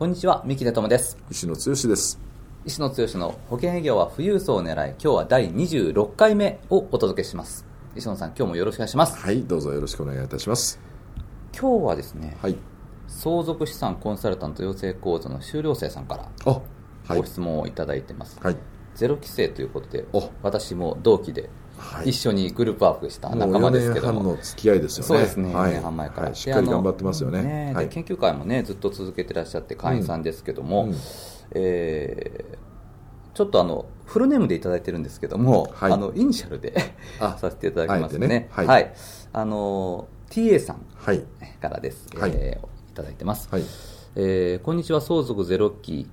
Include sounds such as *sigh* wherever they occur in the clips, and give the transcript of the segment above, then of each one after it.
こんにちは三木出友です。石野剛です。石野剛の保険営業は富裕層を狙い今日は第26回目をお届けします。石野さん今日もよろしくお願いします。はいどうぞよろしくお願いいたします。今日はですね、はい。相続資産コンサルタント養成講座の修了生さんからご質問をいただいてます、はい。ゼロ期生ということでお私も同期ではい一緒にグループワークしたもう仲間4年ですけども、半の付き合いですよね。そうですね、はい。4年半前から、はい。しっかり頑張ってますよね。であのはい。で研究会もねずっと続けてらっしゃって会員さんですけども、うん。えーちょっとあのフルネームでいただいてるんですけども、はい。あのイニシャルであさせていただきますね。ね。は、はい。いあの TA さんはい。からです、はい。えーいただいてます、はい。えーこんにちは。相続ゼロ期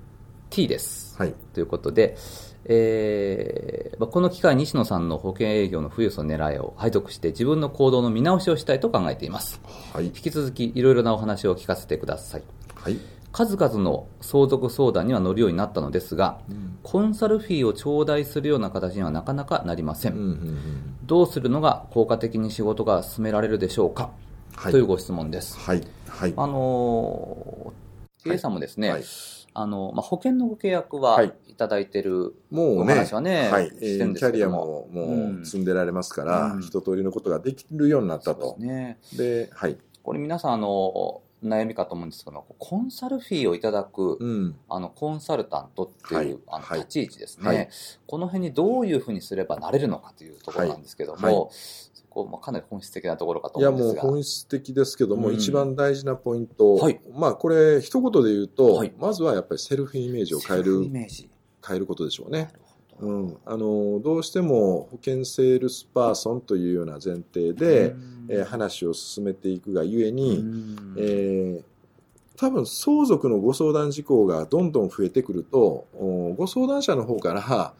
T です、はい。ということで、えーまあこの機会に西野さんの保険営業の富裕層狙いを拝読して自分の行動の見直しをしたいと考えています。はい。引き続きいろいろなお話を聞かせてください。はい。数々の相続相談には乗るようになったのですが、コンサルフィーを頂戴するような形にはなかなかなりません、うんうんうんどうするのが効果的に仕事が進められるでしょうか、はい。というご質問です。はいはい。あのー、T さんもですね、はい。あのまあ、保険のご契約ははいいただいてる、もうねねはいキャリアもももう積んでられますから、うん。一通りのことができるようになったと。ですね、ではい。これ皆さんあの悩みかと思うんですけどコンサルフィーをいただく、うん。あのコンサルタントっていう、はい。あのはい。立ち位置ですね、はい。この辺にどういうふうにすればなれるのかというところなんですけども、はい。はいそこまあかなり本質的なところかといや思うんですが。もう本質的ですけども、うん。一番大事なポイント、はい。まあこれ一言で言うと、はい。まずはやっぱりセルフイメージを変える。メージ変えることでしょうね。うん、あのどうしても保険セールスパーソンというような前提で、うん。えー話を進めていくがゆえに、うん。えー多分相続のご相談事項がどんどん増えてくるとおご相談者の方からあ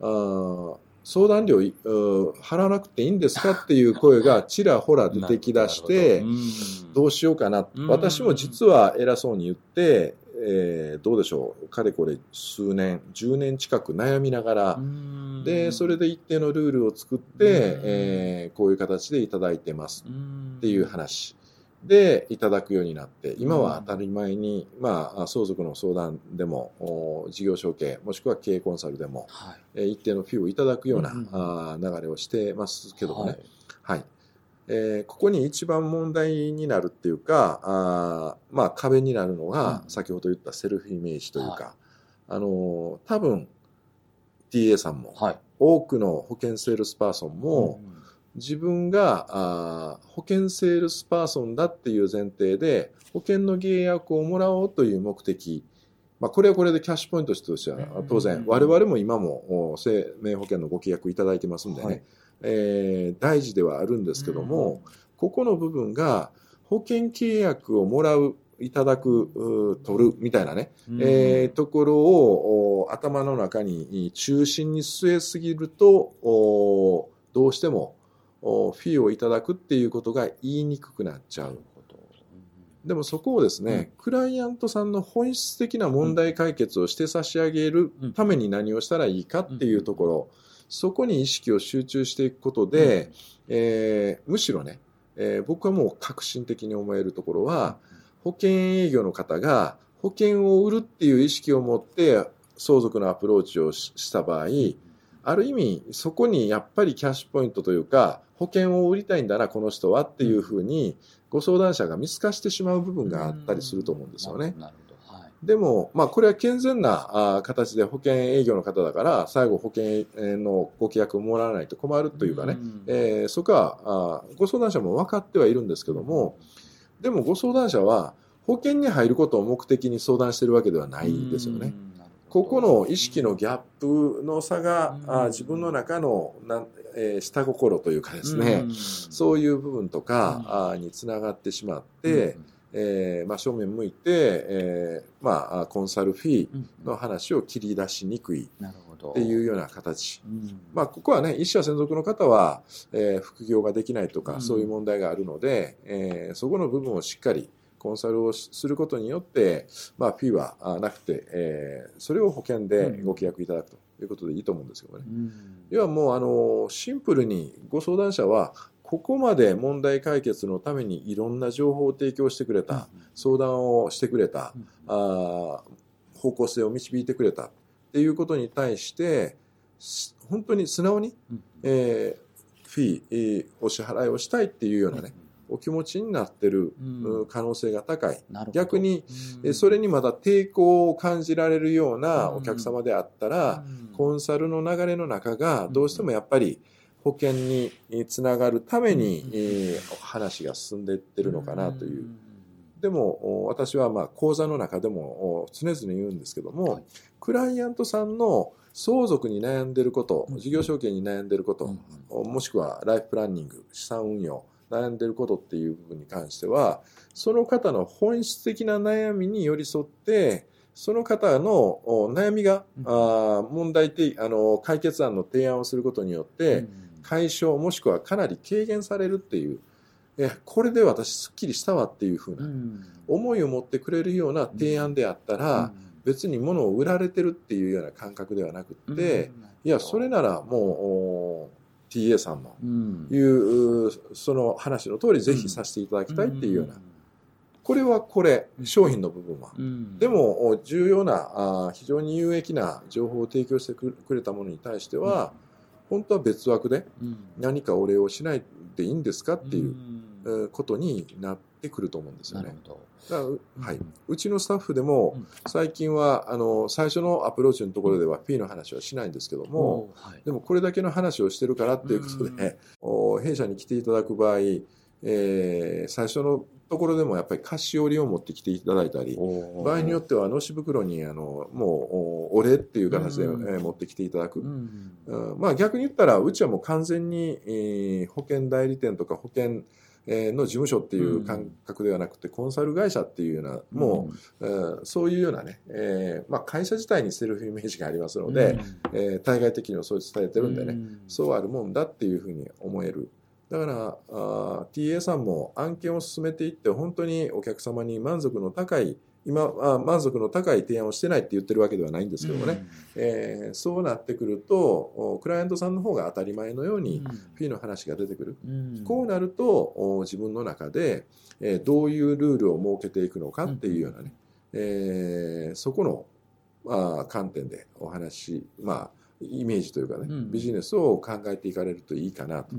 ー相談料払わなくていいんですかっていう声がちらほら出てきだして *laughs* どうしようかな。うん。私も実は偉そうに言って、えーどうでしょう。かれこれ数年10年近く悩みながら、うん。でそれで一定のルールを作って、うん。えーこういう形でいただいてますうん。っていう話。でいただくようになって今は当たり前に、まあ、相続の相談でもお事業承継もしくは経営コンサルでも、はい。えー一定のフィーをいただくような、うん。あー流れをしてますけどもね、はい。はいえーここに一番問題になるっていうかあー、まあ、壁になるのが、うん。先ほど言ったセルフイメージというか、はあのー多分 TA さんも、はい。多くの保険セールスパーソンも、自分があー保険セールスパーソンだっていう前提で保険の契約をもらおうという目的、まあ、これはこれでキャッシュポイントとしてはうん当然我々も今もお生命保険のご契約いただいてますんでね、はいえー大事ではあるんですけども、ここの部分が保険契約をもらういただくう取るみたいなね、うんえーところをお頭の中に中心に据えすぎるとおどうしてもおフィーをいただくっていうことが言いにくくなっちゃう。でもそこをですね、クライアントさんの本質的な問題解決をして差し上げるために何をしたらいいかっていうところ、そこに意識を集中していくことで、えーむしろね、えー僕はもう革新的に思えるところは、保険営業の方が保険を売るっていう意識を持って相続のアプローチをしした場合、ある意味そこにやっぱりキャッシュポイントというか保険を売りたいんだなこの人はっていうふうにご相談者が見透かしてしまう部分があったりすると思うんですよね。なるほどはいでも、まあ、これは健全なあ形で保険営業の方だから最後保険のご契約をもらわないと困るというかね、ん。えーそこはあご相談者も分かってはいるんですけどもでもご相談者は保険に入ることを目的に相談してるわけではないですよね。ここの意識のギャップの差が、うん。あ自分の中のなん、えー下心というかですね、うん。そういう部分とか、あにつながってしまって、えーまあ、正面向いて、えーまあ、コンサルフィーうんの話を切り出しにくい。っていうような形。うんまあ、ここはね、一社専属の方は、えー副業ができないとか、うんそういう問題があるので、えーそこの部分をしっかりコンサルをしすることによって、まあ、フィーはあなくて、えーそれを保険でご契約いただくということでいいと思うんですけどね。うん要はもう、あの、シンプルにご相談者は、ここまで問題解決のためにいろんな情報を提供してくれた、相談をしてくれた、うん。あー方向性を導いてくれたっていうことに対して、す本当に素直に、うん。えーフィー、えーお支払いをしたいっていうようなね、お気持ちになってる、可能性が高い。逆に、それにまだ抵抗を感じられるようなお客様であったら、うん。コンサルの流れの中がどうしてもやっぱり保険にえーつながるために、うんえー話が進んでいってるのかなという。ん。でもお私はまあ講座の中でもお常々言うんですけども、はい。クライアントさんの相続に悩んでることうん。事業承継に悩んでること、もしくはライフプランニング資産運用悩んでることっていう部分に関してはその方の本質的な悩みに寄り添ってその方のお悩みが、うん。あー問題てあの解決案の提案をすることによって、うん解消もしくはかなり軽減されるっていう。えこれで私すっきりしたわっていうふううなん。思いを持ってくれるような提案であったら、うん。別に物を売られてるっていうような感覚ではなくって、うん。いやそれならもうお TA さんのうん。いうその話の通りぜひさせていただきたいっていうような、これはこれ商品の部分は。うん。でもお重要なあー非常に有益な情報を提供してくくれたものに対しては、本当は別枠でうん。何かお礼をしないでいいんですかっていう、ことになってくると思うんですよね。だからうはい。うちのスタッフでもうん。最近はあの最初のアプローチのところでは P の話はしないんですけども、でもこれだけの話をしてるからっていうことで、*laughs* お弊社に来ていただく場合、えー最初のところでもやっぱり菓子折りを持ってきていただいたり、場合によってはのし袋にあのもうおお礼っていう形で、う持ってきていただく。うんうんまあ逆に言ったらうちはもう完全に、えー保険代理店とか保険えーの事務所っていう感覚ではなくて、コンサル会社っていうような、もう、うんそういうようなね、えーまあ、会社自体にセルフイメージがありますので、えー対外的にはそう伝えてるんでね、そうあるもんだっていうふうに思える。だからあー TA さんも案件を進めていって本当にお客様に満足の高い今あ満足の高い提案をしてないって言ってるわけではないんですけどもね、えーそうなってくるとおクライアントさんの方が当たり前のようにフィーの話が出てくる、こうなるとお自分の中で、えーどういうルールを設けていくのかっていうようなね、えーそこのあー観点でお話まあイメージというかね、うん。ビジネスを考えていかれるといいかなと。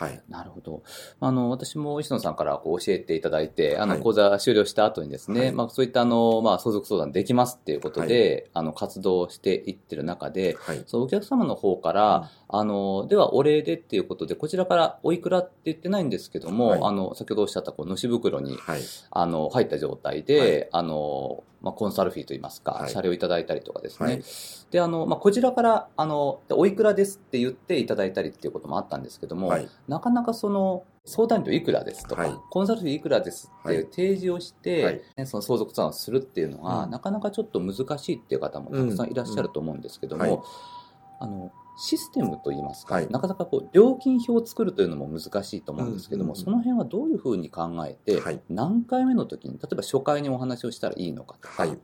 うんはい。なるほど。あの、私も石野さんからこう教えていただいて、あの、はい講座終了した後にですね、はいまあ、そういったあの、まあ、相続相談できますっていうことで、あの、活動していってる中で、はい。そのお客様の方から、あの、ではお礼でっていうことで、こちらからおいくらって言ってないんですけども、はいあの、先ほどおっしゃったこう、のし袋に、はい。あの、入った状態で、はいあの、まあ、コンサルフィーといいますか、はい。謝礼をいただいたりとかですね。はい。で、あの、まあ、こちらから、あの、でおいくらですって言っていただいたりっていうこともあったんですけども、はい。なかなかその、相談料いくらですとか、はい。コンサルフィーいくらですっていう提示をして、はい。ねその相続相談をするっていうのは、うん。なかなかちょっと難しいっていう方もたくさんいらっしゃると思うんですけども、うん。はい。あの、システムといいますか、はい。なかなかこう、料金表を作るというのも難しいと思うんですけども、うんうんうん。その辺はどういうふうに考えて、はい。何回目の時に、例えば初回にお話をしたらいいのかとか、はい。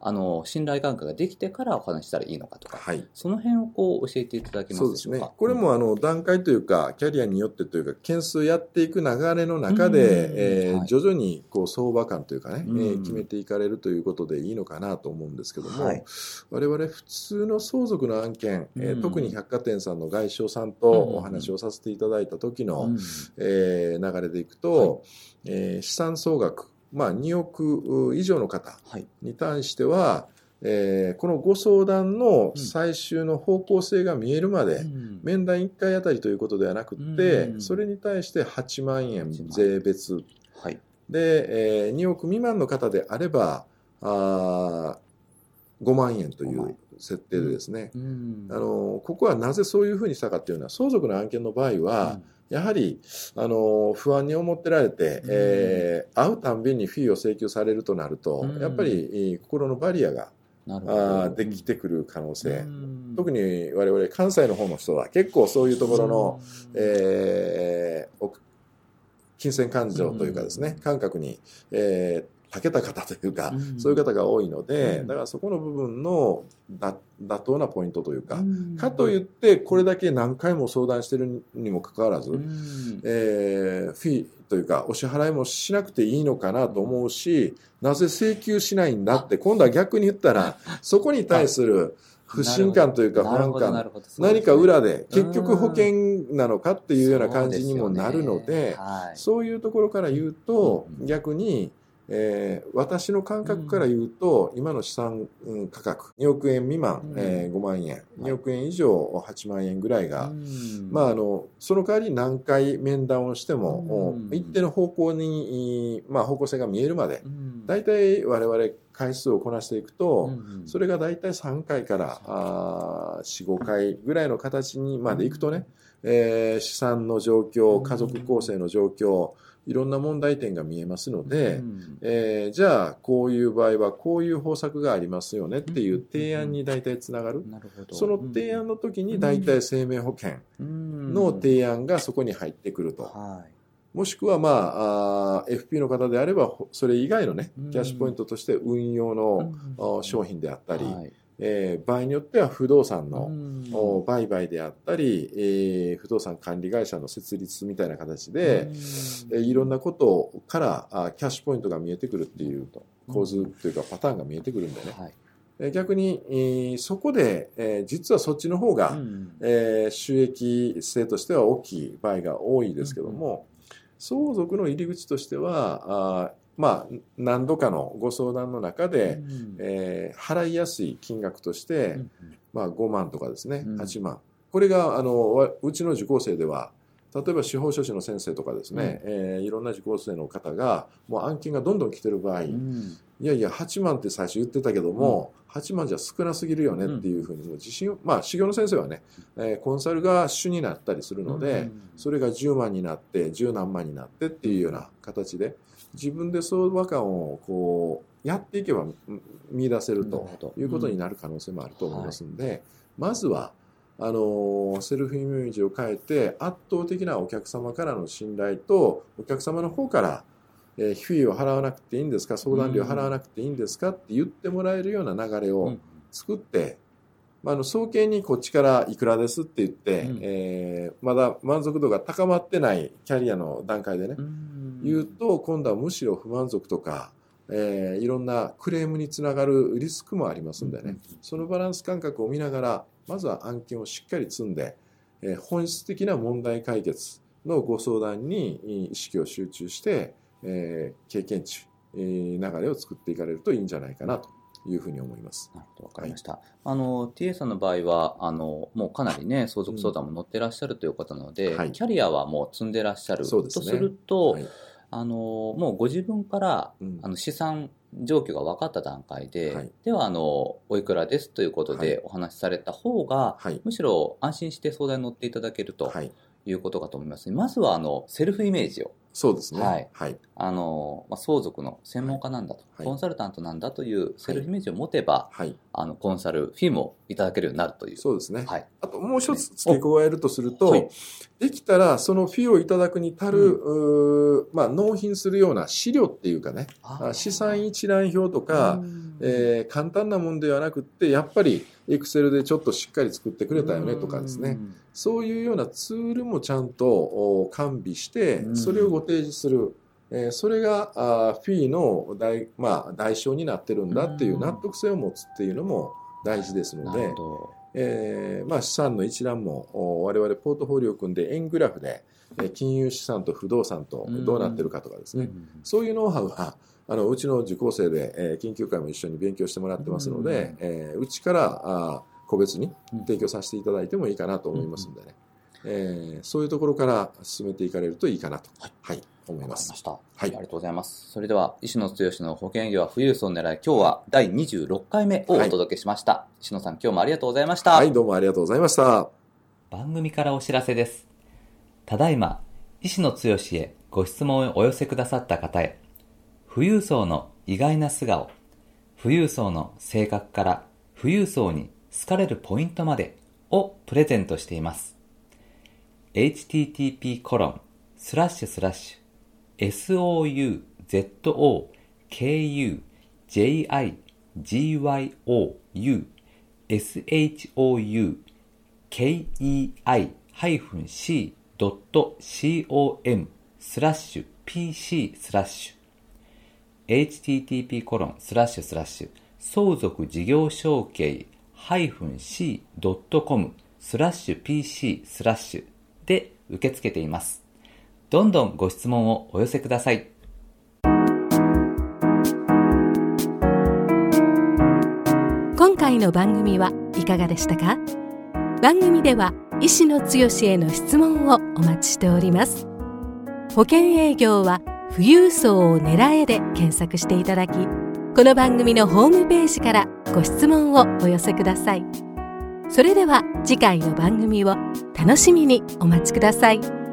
あの、信頼関係ができてからお話ししたらいいのかとか、はい。その辺をこう教えていただけますですしょうか？。これもあの段階というか、キャリアによってというか、件数やっていく流れの中で、うん。え徐々にこう相場感というかね、うん。えー決めていかれるということでいいのかなと思うんですけども、はい。我々普通の相続の案件、えーうん。特に百貨店さんの外商さんとうん。お話をさせていただいた時の、うん。えー流れでいくと、えー資産総額、まあ、2億以上の方はい。に対しては、えーこのご相談の最終の方向性が見えるまで、うん。面談1回あたりということではなくって、うん。それに対して8万円8万税別。はい。で、えー2億未満の方であればあー5万円とい5万う設定でですね、うん。あのここはなぜそういうふうにしたかっていうのは相続の案件の場合は、やはり、あの、不安に思ってられて、うん。えー会うたんびにフィーを請求されるとなると、うん。やっぱりえー心のバリアが。あーできてくる可能性、うん。特に我々関西の方の人は結構そういうところの、えーお金銭感情というかですね、うん。感覚に、えー長けた方というか、うん。そういう方が多いので、うん。だからそこの部分のだ妥当なポイントというか、うん。かといってこれだけ何回も相談してるにもかかわらず、うん。えーフィーというかお支払いもしなくていいのかなと思うし、なぜ請求しないんだって今度は逆に言ったら *laughs* そこに対する不信感というか不安感何か裏で結局うん保険なのかっていうような感じにもなるのではい。そういうところから言うとうん。逆に、えー私の感覚から言うと、今の資産うん価格2億円未満、うん。えー5万円。2億円以上8万円ぐらいが、うん。まあ、あのその代わり何回面談をしても、一定の方向に、まあ、方向性が見えるまでうん。大体我々回数をこなしていくと、うんそれが大体3回から45回ぐらいの形にまでいくとね、えー資産の状況家族構成の状況いろんな問題点が見えますので、うんえーじゃあこういう場合はこういう方策がありますよねっていう提案に大体つながる。なるほど。その提案の時に大体生命保険のの提案がそこに入ってくると。はいもしくは、まあ、あー FP の方であれば、ほそれ以外のねうん、キャッシュポイントとして運用の、商品であったり、はい。えー場合によっては不動産の、売買であったり、えー不動産管理会社の設立みたいな形で、えーいろんなことからあキャッシュポイントが見えてくるっていう構図というかパターンが見えてくるんでね、はい。えー逆に、えーそこで、えー実はそっちの方が、うん。えー収益性としては大きい場合が多いですけども、相続の入り口としてはあーまあ何度かのご相談の中で、うんえー払いやすい金額として、うんまあ、5万とかですね、うん。8万。これがあのわうちの受講生では例えば司法書士の先生とかですね、えーいろんな受講生の方がもう案件がどんどん来てる場合、うん。いやいや8万って最初言ってたけども、8万じゃ少なすぎるよねっていうふうにもう自信をまあ修行の先生はね、えーコンサルが主になったりするので、うん。それが10万になって10何万になってっていうような形で自分で相場感をこうやっていけばうん見出せるということになる可能性もあると思いますんで、まずはあのセルフイメージを変えて圧倒的なお客様からの信頼とお客様の方から、えーフィーを払わなくていいんですか？相談料払わなくていいんですか？って言ってもらえるような流れをうん。作って、まあ、あの総計にこっちからいくらですって言って、うん。えーまだ満足度が高まってないキャリアの段階でね、うん。言うと今度はむしろ不満足とか、えーいろんなクレームにつながるリスクもありますんでね、そのバランス感覚を見ながらまずは案件をしっかり積んで、えー本質的な問題解決のご相談にえー意識を集中して、えー経験値、えー流れを作っていかれるといいんじゃないかなというふうに思います。なるほど、わかりました。あの、TA さんの場合は、あの、もうかなりね、相続相談も乗ってらっしゃるということなので、はいキャリアはもう積んでらっしゃる。そうですねとすると、はいあの、もうご自分から、うん。あの、資産状況が分かった段階で、はい。では、あの、おいくらですということはい。でお話しされた方が、はい。むしろ安心して相談に乗っていただけるとはい、いうことかと思います。まずは、あの、セルフイメージを、そうですね。はいはい。あの、まあ、相続の専門家なんだと、はいコンサルタントなんだというセルフイメージを持てば、はい。あの、コンサル、フィーもいただけるようになるという。そうですね。はい。あともう一つ付け加えるとすると、はいできたらそのフィーをいただくに足る、うーまあ、納品するような資料っていうかね、あ資産一覧表とか、えー簡単なもんではなくって、やっぱりエクセルでちょっとしっかり作ってくれたよねとかですね、そういうようなツールもちゃんとお完備してう、んそれをご提示する。えーそれがあーフィーの代,、まあ、代償になってるんだっていう納得性を持つっていうのも大事ですのなで。えーまあ、資産の一覧もお我々ポートフォリオを組んで円グラフで、えー金融資産と不動産とどうなってるかとかですね、うんそういうノウハウはあのうちの受講生で、えー研究会も一緒に勉強してもらってますので、うんえーうちからあー個別にうん提供させていただいてもいいかなと思いますのでね、えーそういうところから進めていかれるといいかなと、はい思います。はいありがとうございます。それでは、石野剛の保険業は富裕層を狙い、今日は第26回目をお届けしました。石野さん、今日もありがとうございました。はい、どうもありがとうございました。番組からお知らせです。ただいま、石野剛へご質問をお寄せくださった方へ、富裕層の意外な素顔、富裕層の性格から富裕層に好かれるポイントまでをプレゼントしています。http コロンスラッシュスラッシュ souzokujigyou shoukei-c ット .com スラッシュ pc スラッシュ http コロンスラッシュスラッシュ相続事業承継 -c.com スラッシュ pc スラッシュで受け付けています。どんどんご質問をお寄せください。今回の番組はいかがでしたか？番組では石野剛への質問をお待ちしております保険営業は富裕層を狙えで検索していただきこの番組のホームページからご質問をお寄せくださいそれでは次回の番組を楽しみにお待ちください。